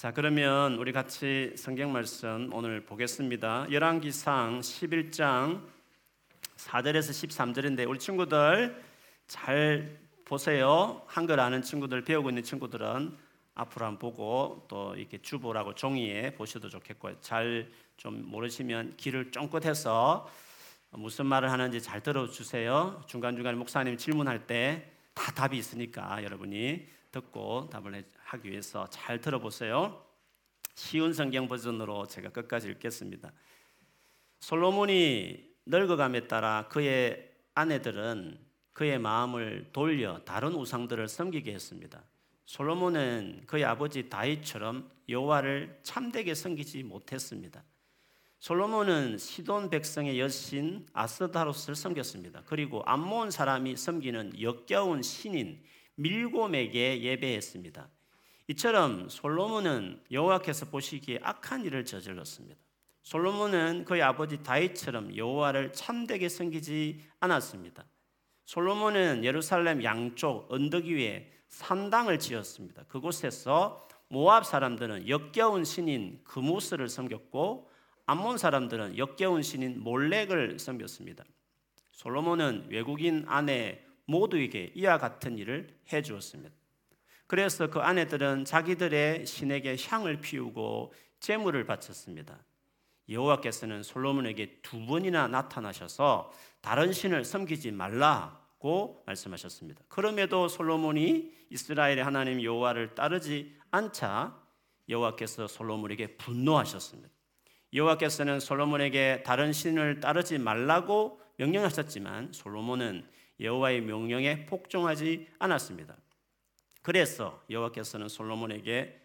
자, 그러면 우리 같이 성경 말씀 오늘 보겠습니다. 열왕기상 11장 4절에서 13절인데 우리 친구들 잘 보세요. 한글 아는 친구들 배우고 있는 친구들은 앞으로 한번 보고 또 이렇게 주보라고 종이에 보셔도 좋겠고요. 잘 좀 모르시면 귀를 쫑긋해서 무슨 말을 하는지 잘 들어주세요. 중간중간에 목사님 질문할 때 다 답이 있으니까 여러분이 듣고 답을 하기 위해서 잘 들어보세요. 쉬운 성경 버전으로 제가 끝까지 읽겠습니다. 솔로몬이 늙어감에 따라 그의 아내들은 그의 마음을 돌려 다른 우상들을 섬기게 했습니다. 솔로몬은 그의 아버지 다윗처럼 여호와를 참되게 섬기지 못했습니다. 솔로몬은 시돈 백성의 여신 아스다로스를 섬겼습니다. 그리고 암몬 사람이 섬기는 역겨운 신인 밀곰에게 예배했습니다. 이처럼 솔로몬은 여호와께서 보시기에 악한 일을 저질렀습니다. 솔로몬은 그의 아버지 다윗처럼 여호와를 참되게 섬기지 않았습니다. 솔로몬은 예루살렘 양쪽 언덕 위에 산당을 지었습니다. 그곳에서 모압 사람들은 역겨운 신인 그무스를 섬겼고 암몬 사람들은 역겨운 신인 몰렉을 섬겼습니다. 솔로몬은 외국인 아내 모두에게 이와 같은 일을 해 주었습니다. 그래서 그 아내들은 자기들의 신에게 향을 피우고 제물을 바쳤습니다. 여호와께서는 솔로몬에게 두 번이나 나타나셔서 다른 신을 섬기지 말라고 말씀하셨습니다. 그럼에도 솔로몬이 이스라엘의 하나님 여호와를 따르지 않자 여호와께서 솔로몬에게 분노하셨습니다. 여호와께서는 솔로몬에게 다른 신을 따르지 말라고 명령하셨지만 솔로몬은 여호와의 명령에 복종하지 않았습니다. 그래서 여호와께서는 솔로몬에게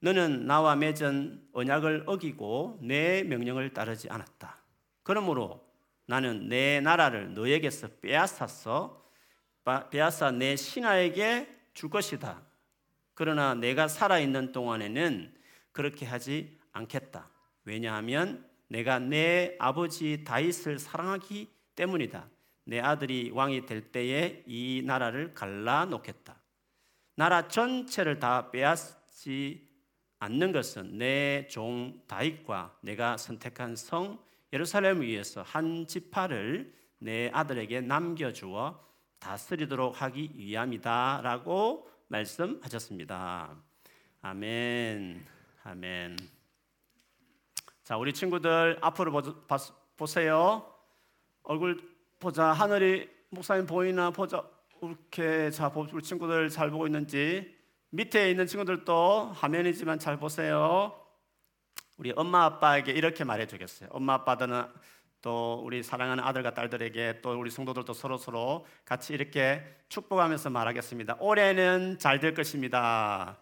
너는 나와 맺은 언약을 어기고 내 명령을 따르지 않았다. 그러므로 나는 내 나라를 너에게서 빼앗아서 빼앗아 내 신하에게 줄 것이다. 그러나 내가 살아 있는 동안에는 그렇게 하지 않겠다. 왜냐하면 내가 내 아버지 다윗을 사랑하기 때문이다. 내 아들이 왕이 될 때에 이 나라를 갈라 놓겠다. 나라 전체를 다 빼앗지 않는 것은 내 종 다윗과 내가 선택한 성 예루살렘을 위해서 한 지파를 내 아들에게 남겨주어 다스리도록 하기 위함이다라고 말씀하셨습니다. 아멘. 아멘. 자, 우리 친구들 앞으로 보세요. 얼굴 보자. 하늘이 목사님 보이나 보자. 이렇게 자, 우리 친구들 잘 보고 있는지 밑에 있는 친구들도 화면이지만 잘 보세요. 우리 엄마 아빠에게 이렇게 말해 주겠어요. 엄마 아빠들은 또 우리 사랑하는 아들과 딸들에게 또 우리 성도들도 서로 서로 같이 이렇게 축복하면서 말하겠습니다. 올해는 잘 될 것입니다.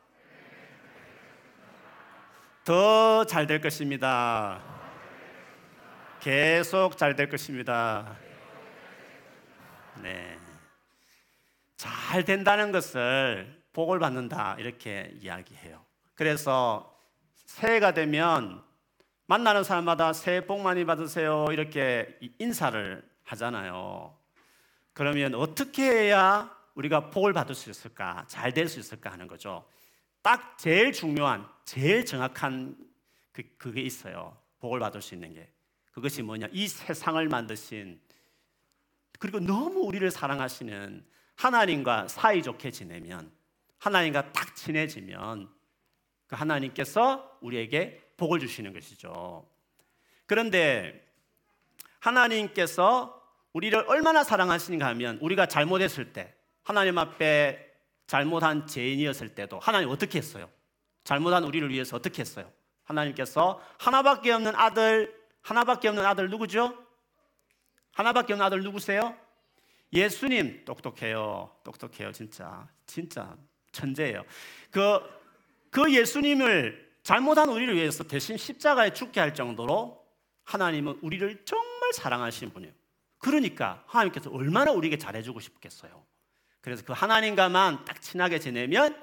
더 잘 될 것입니다. 계속 잘 될 것입니다. 네. 잘 된다는 것을 복을 받는다 이렇게 이야기해요. 그래서 새해가 되면 만나는 사람마다 새해 복 많이 받으세요 이렇게 인사를 하잖아요. 그러면 어떻게 해야 우리가 복을 받을 수 있을까? 잘 될 수 있을까 하는 거죠. 딱 제일 중요한, 제일 정확한 그, 그게 있어요. 복을 받을 수 있는 게. 그것이 뭐냐? 이 세상을 만드신 그리고 너무 우리를 사랑하시는 하나님과 사이좋게 지내면 하나님과 딱 친해지면 그 하나님께서 우리에게 복을 주시는 것이죠. 그런데 하나님께서 우리를 얼마나 사랑하시는가 하면 우리가 잘못했을 때 하나님 앞에 잘못한 죄인이었을 때도 하나님 어떻게 했어요? 잘못한 우리를 위해서 어떻게 했어요? 하나님께서 하나밖에 없는 아들, 하나밖에 없는 아들 누구죠? 하나밖에 없는 아들 누구세요? 예수님 똑똑해요. 똑똑해요, 진짜. 진짜 천재예요. 그, 그 예수님을 잘못한 우리를 위해서 대신 십자가에 죽게 할 정도로 하나님은 우리를 정말 사랑하시는 분이에요. 그러니까 하나님께서 얼마나 우리에게 잘해주고 싶겠어요. 그래서 그 하나님과만 딱 친하게 지내면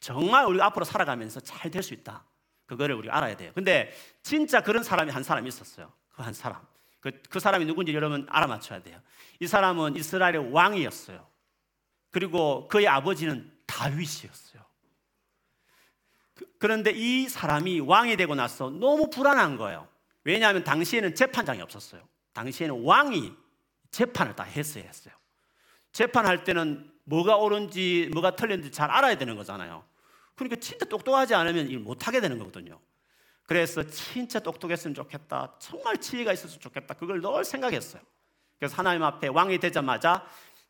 정말 우리가 앞으로 살아가면서 잘 될 수 있다. 그거를 우리가 알아야 돼요. 근데 진짜 그런 사람이 한 사람이 있었어요. 그 한 사람. 그, 그 사람이 누군지 여러분 알아맞혀야 돼요. 이 사람은 이스라엘의 왕이었어요. 그리고 그의 아버지는 다윗이었어요. 그- 그런데 이 사람이 왕이 되고 나서 너무 불안한 거예요. 왜냐하면 당시에는 재판장이 없었어요. 당시에는 왕이 재판을 다 했어야 했어요. 재판할 때는 뭐가 옳은지 뭐가 틀린지 잘 알아야 되는 거잖아요. 그러니까 진짜 똑똑하지 않으면 일 못하게 되는 거거든요. 그래서 진짜 똑똑했으면 좋겠다. 정말 지혜가 있었으면 좋겠다. 그걸 늘 생각했어요. 그래서 하나님 앞에 왕이 되자마자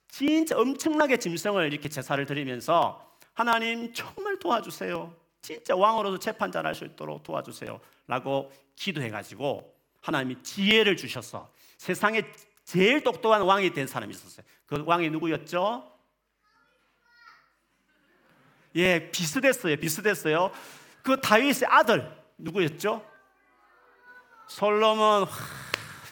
진짜 엄청나게 짐승을 이렇게 제사를 드리면서 하나님 정말 도와주세요. 진짜 왕으로도 재판 잘할 수 있도록 도와주세요. 라고 기도해가지고 하나님이 지혜를 주셔서 세상에 제일 똑똑한 왕이 된 사람이 있었어요. 그 왕이 누구였죠? 예, 비슷했어요. 비슷했어요. 그 다윗의 아들 누구였죠? 솔로몬. 하,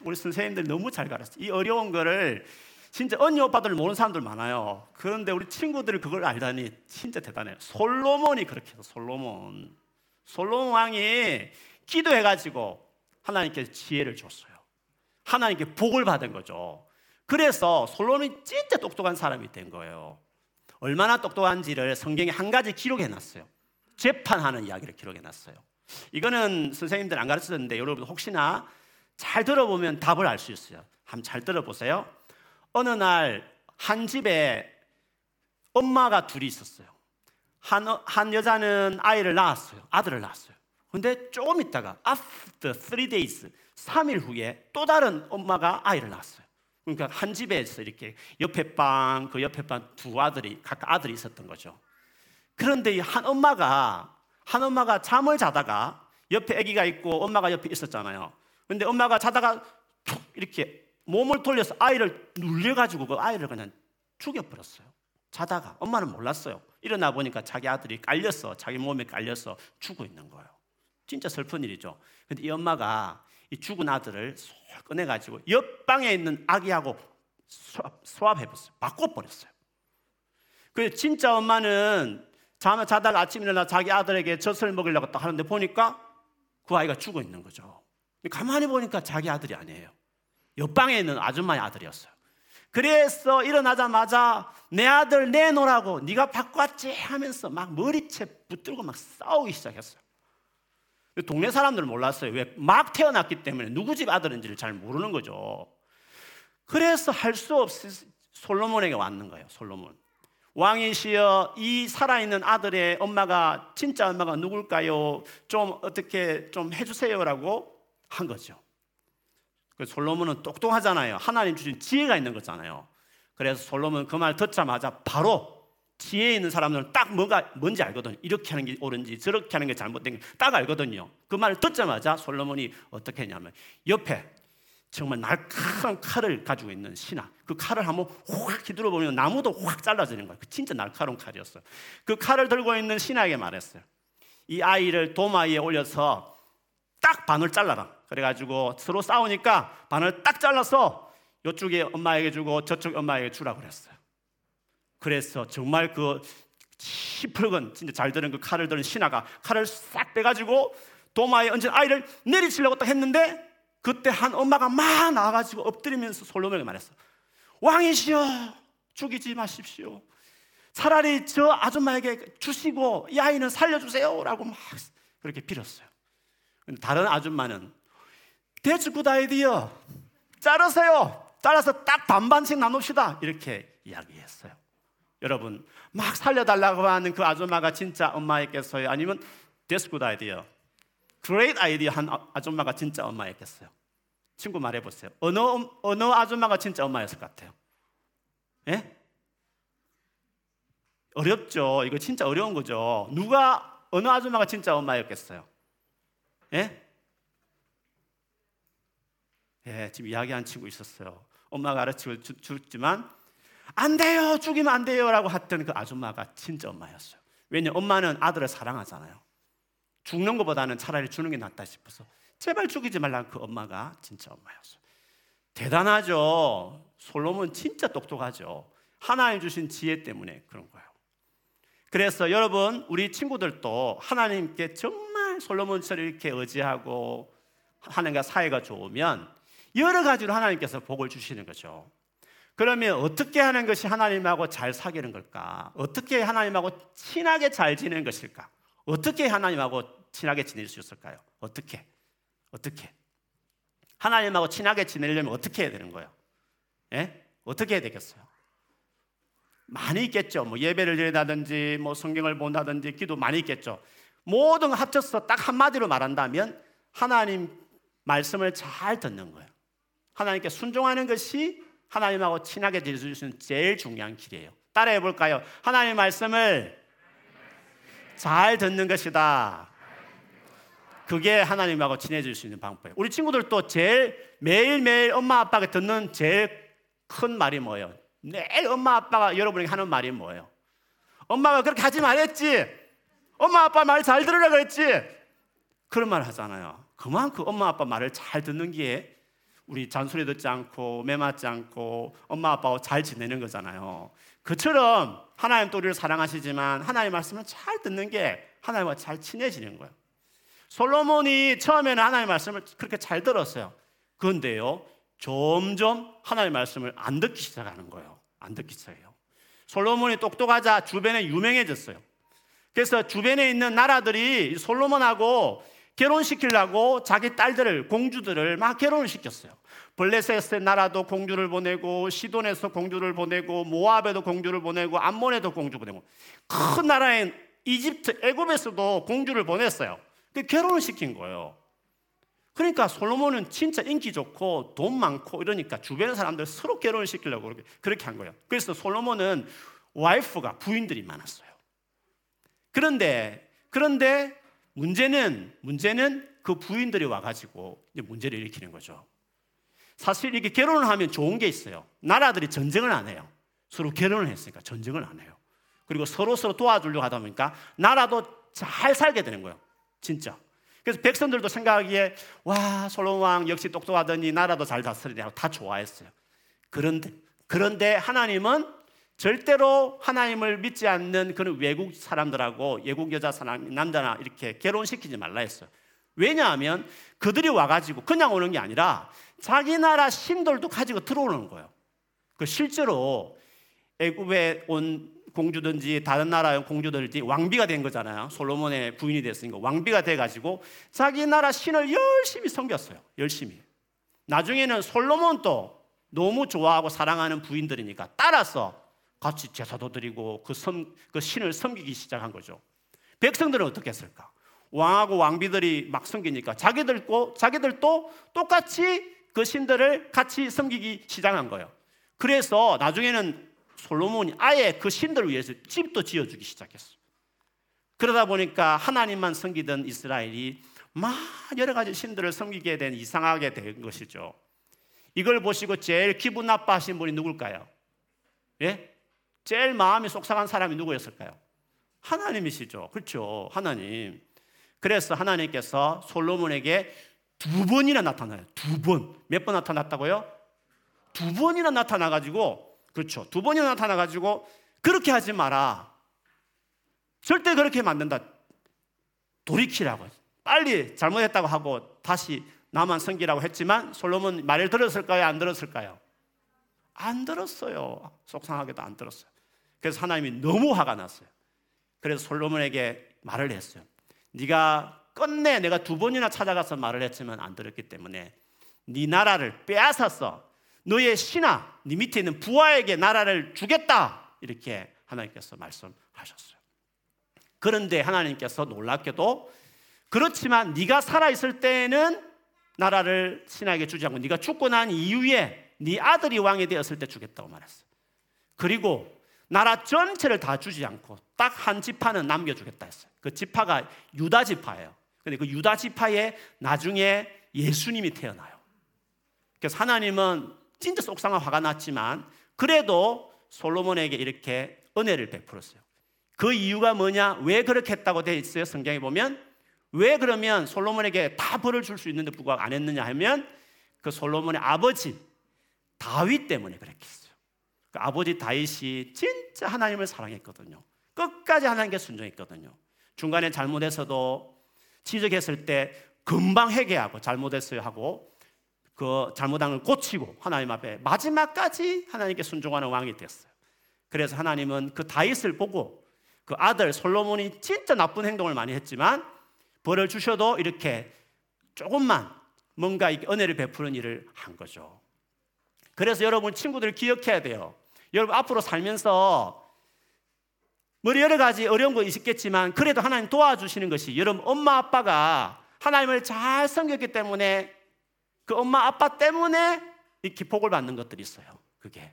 우리 선생님들 너무 잘 가르쳤어요. 이 어려운 거를 진짜 언니 오빠들 모르는 사람들 많아요. 그런데 우리 친구들이 그걸 알다니 진짜 대단해요. 솔로몬이 그렇게 해서 솔로몬. 솔로몬 왕이 기도해 가지고 하나님께 지혜를 줬어요. 하나님께 복을 받은 거죠. 그래서 솔로몬이 진짜 똑똑한 사람이 된 거예요. 얼마나 똑똑한지를 성경에 한 가지 기록해 놨어요. 재판하는 이야기를 기록해 놨어요. 이거는 선생님들 안 가르쳤는데 여러분 혹시나 잘 들어보면 답을 알 수 있어요. 한번 잘 들어보세요. 어느 날 한 집에 엄마가 둘이 있었어요. 한, 한 여자는 아이를 낳았어요. 아들을 낳았어요. 근데 조금 있다가 after three days, 3일 후에 또 다른 엄마가 아이를 낳았어요. 그러니까 한 집에서 이렇게 옆에 방, 그 옆에 방 두 아들이, 각각 아들이 있었던 거죠. 그런데 이한 엄마가, 한 엄마가 잠을 자다가 옆에 아기가 있고 엄마가 옆에 있었잖아요. 근데 엄마가 자다가 툭 이렇게 몸을 돌려서 아이를 눌려가지고 그 아이를 그냥 죽여버렸어요. 자다가 엄마는 몰랐어요. 일어나 보니까 자기 아들이 깔렸어. 자기 몸에 깔려서 죽어 있는 거예요. 진짜 슬픈 일이죠. 근데 이 엄마가 이 죽은 아들을 쏙 꺼내가지고 옆방에 있는 아기하고 수압, 수압해봤어요. 바꿔버렸어요. 그 진짜 엄마는 잠을 자다가 아침 일어나 자기 아들에게 젖을 먹이려고 딱 하는데 보니까 그 아이가 죽어 있는 거죠. 가만히 보니까 자기 아들이 아니에요. 옆방에 있는 아줌마의 아들이었어요. 그래서 일어나자마자 내 아들 내놓으라고 네가 바꿨지 하면서 막 머리채 붙들고 막 싸우기 시작했어요. 동네 사람들은 몰랐어요. 왜? 막 태어났기 때문에 누구 집 아들인지를 잘 모르는 거죠. 그래서 할 수 없이 솔로몬에게 왔는 거예요. 솔로몬. 왕이시여 이 살아있는 아들의 엄마가 진짜 엄마가 누굴까요? 좀 어떻게 좀 해주세요라고 한 거죠. 그 솔로몬은 똑똑하잖아요. 하나님 주신 지혜가 있는 거잖아요. 그래서 솔로몬 그 말 듣자마자 바로 지혜 있는 사람들은 딱 뭐가 뭔지 알거든요. 이렇게 하는 게 옳은지 저렇게 하는 게 잘못된 게 딱 알거든요. 그 말을 듣자마자 솔로몬이 어떻게 했냐면 옆에 정말 날카로운 칼을 가지고 있는 신하 그 칼을 한번 확 휘두르 보면 나무도 확 잘라지는 거예요. 그 진짜 날카로운 칼이었어요. 그 칼을 들고 있는 신하에게 말했어요. 이 아이를 도마 위에 올려서 딱 반을 잘라라. 그래가지고 서로 싸우니까 반을 딱 잘라서 이쪽에 엄마에게 주고 저쪽 엄마에게 주라 그랬어요. 그래서 정말 그 시퍼건 진짜 잘 드는 그 칼을 드는 신하가 칼을 싹 빼가지고 도마에 얹은 아이를 내리치려고 딱 했는데 그때 한 엄마가 막 나와가지고 엎드리면서 솔로몬에게 말했어. 왕이시여 죽이지 마십시오. 차라리 저 아줌마에게 주시고 이 아이는 살려주세요 라고 막 그렇게 빌었어요. 다른 아줌마는 good idea. 자르세요. 잘라서 딱 반반씩 나눕시다. 이렇게 이야기했어요. 여러분, 막 살려달라고 하는 그 아줌마가 진짜 엄마였겠어요? 아니면 That's good Great idea 한 아- 아줌마가 진짜 엄마였겠어요? 친구 말해보세요. 어느, 엄- 어느 아줌마가 진짜 엄마였을 것 같아요? 예? 어렵죠. 이거 진짜 어려운 거죠. 누가, 어느 아줌마가 진짜 엄마였겠어요? 예? 예, 지금 이야기한 친구 있었어요. 엄마가 가르치고 주- 줬지만 안 돼요, 죽이면 안 돼요 라고 했던 그 아줌마가 진짜 엄마였어요. 왜냐, 엄마는 아들을 사랑하잖아요. 죽는 것보다는 차라리 주는 게 낫다 싶어서 제발 죽이지 말라는 그 엄마가 진짜 엄마였어요. 대단하죠. 솔로몬 진짜 똑똑하죠. 하나님 주신 지혜 때문에 그런 거예요. 그래서 여러분, 우리 친구들도 하나님께 정말 솔로몬처럼 이렇게 의지하고 하나님과 사이가 좋으면 여러 가지로 하나님께서 복을 주시는 거죠. 그러면 어떻게 하는 것이 하나님하고 잘 사귀는 걸까? 어떻게 하나님하고 친하게 잘 지내는 것일까? 어떻게 하나님하고 친하게 지낼 수 있을까요? 어떻게? 어떻게? 하나님하고 친하게 지내려면 어떻게 해야 되는 거예요? 예? 어떻게 해야 되겠어요? 많이 있겠죠. 뭐 예배를 드린다든지, 뭐 성경을 본다든지, 기도 많이 있겠죠. 모든 합쳐서 딱 한마디로 말한다면 하나님 말씀을 잘 듣는 거예요. 하나님께 순종하는 것이 하나님하고 친하게 될수 있는 제일 중요한 길이에요. 따라해 볼까요? 하나님 말씀을 잘 듣는 것이다. 그게 하나님하고 친해질 수 있는 방법이에요. 우리 친구들도 제일 매일매일 엄마 아빠가 듣는 제일 큰 말이 뭐예요? 매일 엄마 아빠가 여러분에게 하는 말이 뭐예요? 엄마가 그렇게 하지 말랬지. 엄마 아빠 말 잘 들으라 그랬지. 그런 말 하잖아요. 그만큼 엄마 아빠 말을 잘 듣는 게 우리 잔소리 듣지 않고 매 맞지 않고 엄마 아빠와 잘 지내는 거잖아요. 그처럼 하나님 또 우리를 사랑하시지만 하나님 말씀을 잘 듣는 게 하나님과 잘 친해지는 거예요. 솔로몬이 처음에는 하나님 말씀을 그렇게 잘 들었어요. 그런데요, 점점 하나님 말씀을 안 듣기 시작하는 거예요. 안 듣기 시작해요. 솔로몬이 똑똑하자 주변에 유명해졌어요. 그래서 주변에 있는 나라들이 솔로몬하고 결혼시키려고 자기 딸들을 공주들을 막 결혼을 시켰어요. 블레셋의 나라도 공주를 보내고 시돈에서 공주를 보내고 모압에도 공주를 보내고 암몬에도 공주 보내고 큰 나라인 이집트 애굽에서도 공주를 보냈어요. 그 결혼을 시킨 거예요. 그러니까 솔로몬은 진짜 인기 좋고 돈 많고 이러니까 주변 사람들 서로 결혼을 시키려고 그렇게, 그렇게 한 거예요. 그래서 솔로몬은 와이프가 부인들이 많았어요. 그런데 그런데 문제는 문제는 그 부인들이 와가지고 문제를 일으키는 거죠. 사실 이렇게 결혼을 하면 좋은 게 있어요. 나라들이 전쟁을 안 해요. 서로 결혼을 했으니까 전쟁을 안 해요. 그리고 서로 서로 도와주려고 하다 보니까 나라도 잘 살게 되는 거예요. 진짜. 그래서 백성들도 생각하기에 와 솔로몬 왕 역시 똑똑하더니 나라도 잘 다스리네 하고 다 좋아했어요. 그런데 그런데 하나님은 절대로 하나님을 믿지 않는 그런 외국 사람들하고 외국 여자 사람 남자나 이렇게 결혼시키지 말라 했어요. 왜냐하면 그들이 와가지고 그냥 오는 게 아니라 자기 나라 신들도 가지고 들어오는 거예요. 그 실제로 애굽에 온 공주든지 다른 나라의 공주들이 왕비가 된 거잖아요. 솔로몬의 부인이 됐으니까 왕비가 돼 가지고 자기 나라 신을 열심히 섬겼어요. 열심히. 나중에는 솔로몬도 너무 좋아하고 사랑하는 부인들이니까 따라서 같이 제사도 드리고 그, 섬, 그 신을 섬기기 시작한 거죠. 백성들은 어떻게 했을까? 왕하고 왕비들이 막 섬기니까 자기들도 자기들도 똑같이 그 신들을 같이 섬기기 시작한 거예요. 그래서 나중에는 솔로몬이 아예 그 신들을 위해서 집도 지어주기 시작했어. 그러다 보니까 하나님만 섬기던 이스라엘이 막 여러 가지 신들을 섬기게 된 이상하게 된 것이죠. 이걸 보시고 제일 기분 나빠하신 분이 누굴까요? 예? 제일 마음이 속상한 사람이 누구였을까요? 하나님이시죠. 그렇죠. 하나님. 그래서 하나님께서 솔로몬에게 두 번이나 나타나요. 두 번. 몇 번 나타났다고요? 두 번이나 나타나가지고 그렇죠. 두 번이나 나타나가지고 그렇게 하지 마라. 절대 그렇게 만든다. 돌이키라고. 빨리 잘못했다고 하고 다시 나만 섬기라고 했지만 솔로몬 말을 들었을까요? 안 들었을까요? 안 들었어요. 속상하게도 안 들었어요. 그래서 하나님이 너무 화가 났어요. 그래서 솔로몬에게 말을 했어요. 네가 끝내 내가 두 번이나 찾아가서 말을 했지만 안 들었기 때문에 네 나라를 빼앗았어. 너의 신하, 네 밑에 있는 부하에게 나라를 주겠다. 이렇게 하나님께서 말씀하셨어요. 그런데 하나님께서 놀랍게도 그렇지만 네가 살아 있을 때에는 나라를 신하에게 주지 않고 네가 죽고 난 이후에 네 아들이 왕이 되었을 때 주겠다고 말했어요. 그리고 나라 전체를 다 주지 않고 딱 한 지파는 남겨주겠다 했어요. 그 지파가 유다 지파예요. 근데 그 유다 지파에 나중에 예수님이 태어나요. 그래서 하나님은 진짜 속상한 화가 났지만 그래도 솔로몬에게 이렇게 은혜를 베풀었어요. 그 이유가 뭐냐? 왜 그렇게 했다고 되어 있어요? 성경에 보면 왜 그러면 솔로몬에게 다 벌을 줄 수 있는데 불구하고 안 했느냐 하면 그 솔로몬의 아버지 다윗 때문에 그랬겠어요. 그 아버지 다윗이 진짜 하나님을 사랑했거든요. 끝까지 하나님께 순종했거든요. 중간에 잘못해서도 지적했을 때 금방 회개하고 잘못했어요 하고 그 잘못한 걸 고치고 하나님 앞에 마지막까지 하나님께 순종하는 왕이 됐어요. 그래서 하나님은 그 다윗을 보고 그 아들 솔로몬이 진짜 나쁜 행동을 많이 했지만 벌을 주셔도 이렇게 조금만 뭔가 은혜를 베푸는 일을 한 거죠. 그래서 여러분 친구들 기억해야 돼요. 여러분 앞으로 살면서 뭐 여러 가지 어려운 거 있겠지만 그래도 하나님 도와주시는 것이 여러분 엄마 아빠가 하나님을 잘 섬겼기 때문에 그 엄마 아빠 때문에 이렇게 복을 받는 것들이 있어요. 그게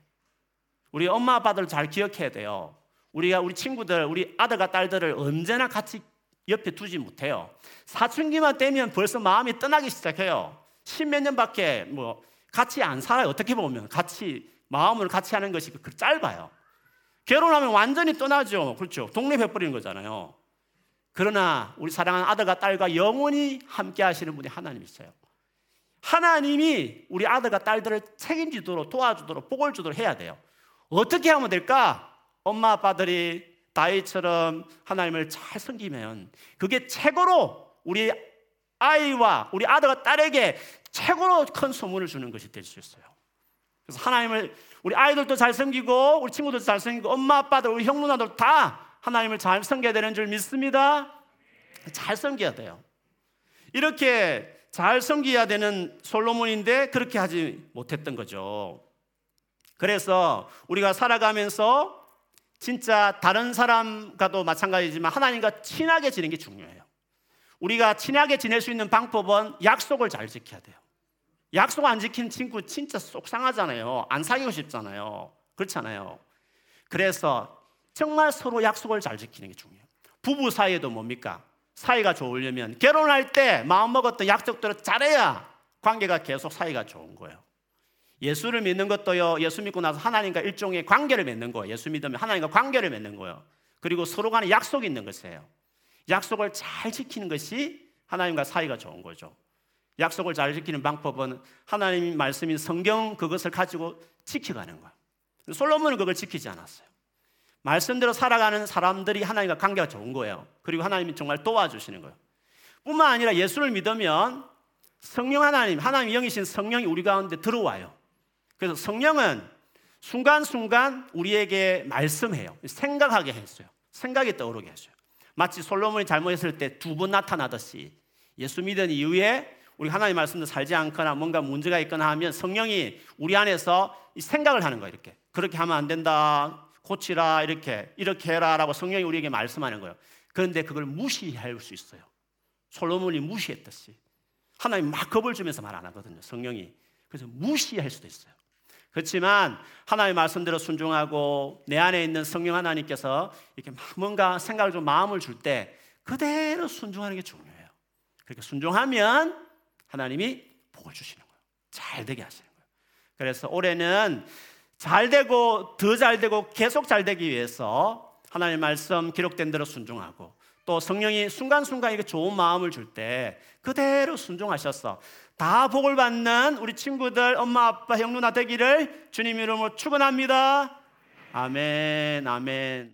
우리 엄마 아빠들 잘 기억해야 돼요. 우리가 우리 친구들, 우리 아들과 딸들을 언제나 같이 옆에 두지 못해요. 사춘기만 되면 벌써 마음이 떠나기 시작해요. 십몇 년밖에 뭐 같이 안 살아요. 어떻게 보면 같이 마음을 같이 하는 것이 그 짧아요. 결혼하면 완전히 떠나죠. 그렇죠. 독립해버리는 거잖아요. 그러나 우리 사랑하는 아들과 딸과 영원히 함께 하시는 분이 하나님이세요. 하나님이 우리 아들과 딸들을 책임지도록 도와주도록 복을 주도록 해야 돼요. 어떻게 하면 될까? 엄마 아빠들이 다윗처럼 하나님을 잘 섬기면 그게 최고로 우리 아이와 우리 아들과 딸에게 최고로 큰 소문을 주는 것이 될 수 있어요. 그래서 하나님을 우리 아이들도 잘 섬기고 우리 친구들도 잘 섬기고 엄마 아빠들 우리 형 누나들 다 하나님을 잘 섬겨야 되는 줄 믿습니다. 잘 섬겨야 돼요. 이렇게 잘 섬겨야 되는 솔로몬인데 그렇게 하지 못했던 거죠. 그래서 우리가 살아가면서 진짜 다른 사람과도 마찬가지지만 하나님과 친하게 지내는 게 중요해요. 우리가 친하게 지낼 수 있는 방법은 약속을 잘 지켜야 돼요. 약속 안 지키는 친구 진짜 속상하잖아요. 안 사귀고 싶잖아요. 그렇잖아요. 그래서 정말 서로 약속을 잘 지키는 게 중요해요. 부부 사이에도 뭡니까? 사이가 좋으려면 결혼할 때 마음 먹었던 약속들을 잘해야 관계가 계속 사이가 좋은 거예요. 예수를 믿는 것도요, 예수 믿고 나서 하나님과 일종의 관계를 맺는 거예요. 예수 믿으면 하나님과 관계를 맺는 거예요. 그리고 서로 간에 약속이 있는 것이에요. 약속을 잘 지키는 것이 하나님과 사이가 좋은 거죠. 약속을 잘 지키는 방법은 하나님 말씀인 성경 그것을 가지고 지켜가는 거예요. 솔로몬은 그걸 지키지 않았어요. 말씀대로 살아가는 사람들이 하나님과 관계가 좋은 거예요. 그리고 하나님이 정말 도와주시는 거예요. 뿐만 아니라 예수를 믿으면 성령 하나님, 하나님 영이신 성령이 우리 가운데 들어와요. 그래서 성령은 순간순간 우리에게 말씀해요. 생각하게 했어요. 생각이 떠오르게 했어요. 마치 솔로몬이 잘못했을 때 두 번 나타나듯이 예수 믿은 이후에 우리 하나님 말씀도 살지 않거나 뭔가 문제가 있거나 하면 성령이 우리 안에서 생각을 하는 거예요. 이렇게 그렇게 하면 안 된다. 고치라 이렇게 이렇게 해라라고 성령이 우리에게 말씀하는 거예요. 그런데 그걸 무시할 수 있어요. 솔로몬이 무시했듯이 하나님 막 겁을 주면서 말 안 하거든요. 성령이 그래서 무시할 수도 있어요. 그렇지만 하나님의 말씀대로 순종하고 내 안에 있는 성령 하나님께서 이렇게 뭔가 생각을 좀 마음을 줄 때 그대로 순종하는 게 중요해요. 그렇게 순종하면 하나님이 복을 주시는 거예요. 잘 되게 하시는 거예요. 그래서 올해는 잘 되고 더 잘 되고 계속 잘 되기 위해서 하나님의 말씀 기록된 대로 순종하고 또 성령이 순간순간 이게 좋은 마음을 줄 때 그대로 순종하셔서 다 복을 받는 우리 친구들, 엄마, 아빠, 형, 누나 되기를 주님 이름으로 축원합니다. 아멘, 아멘.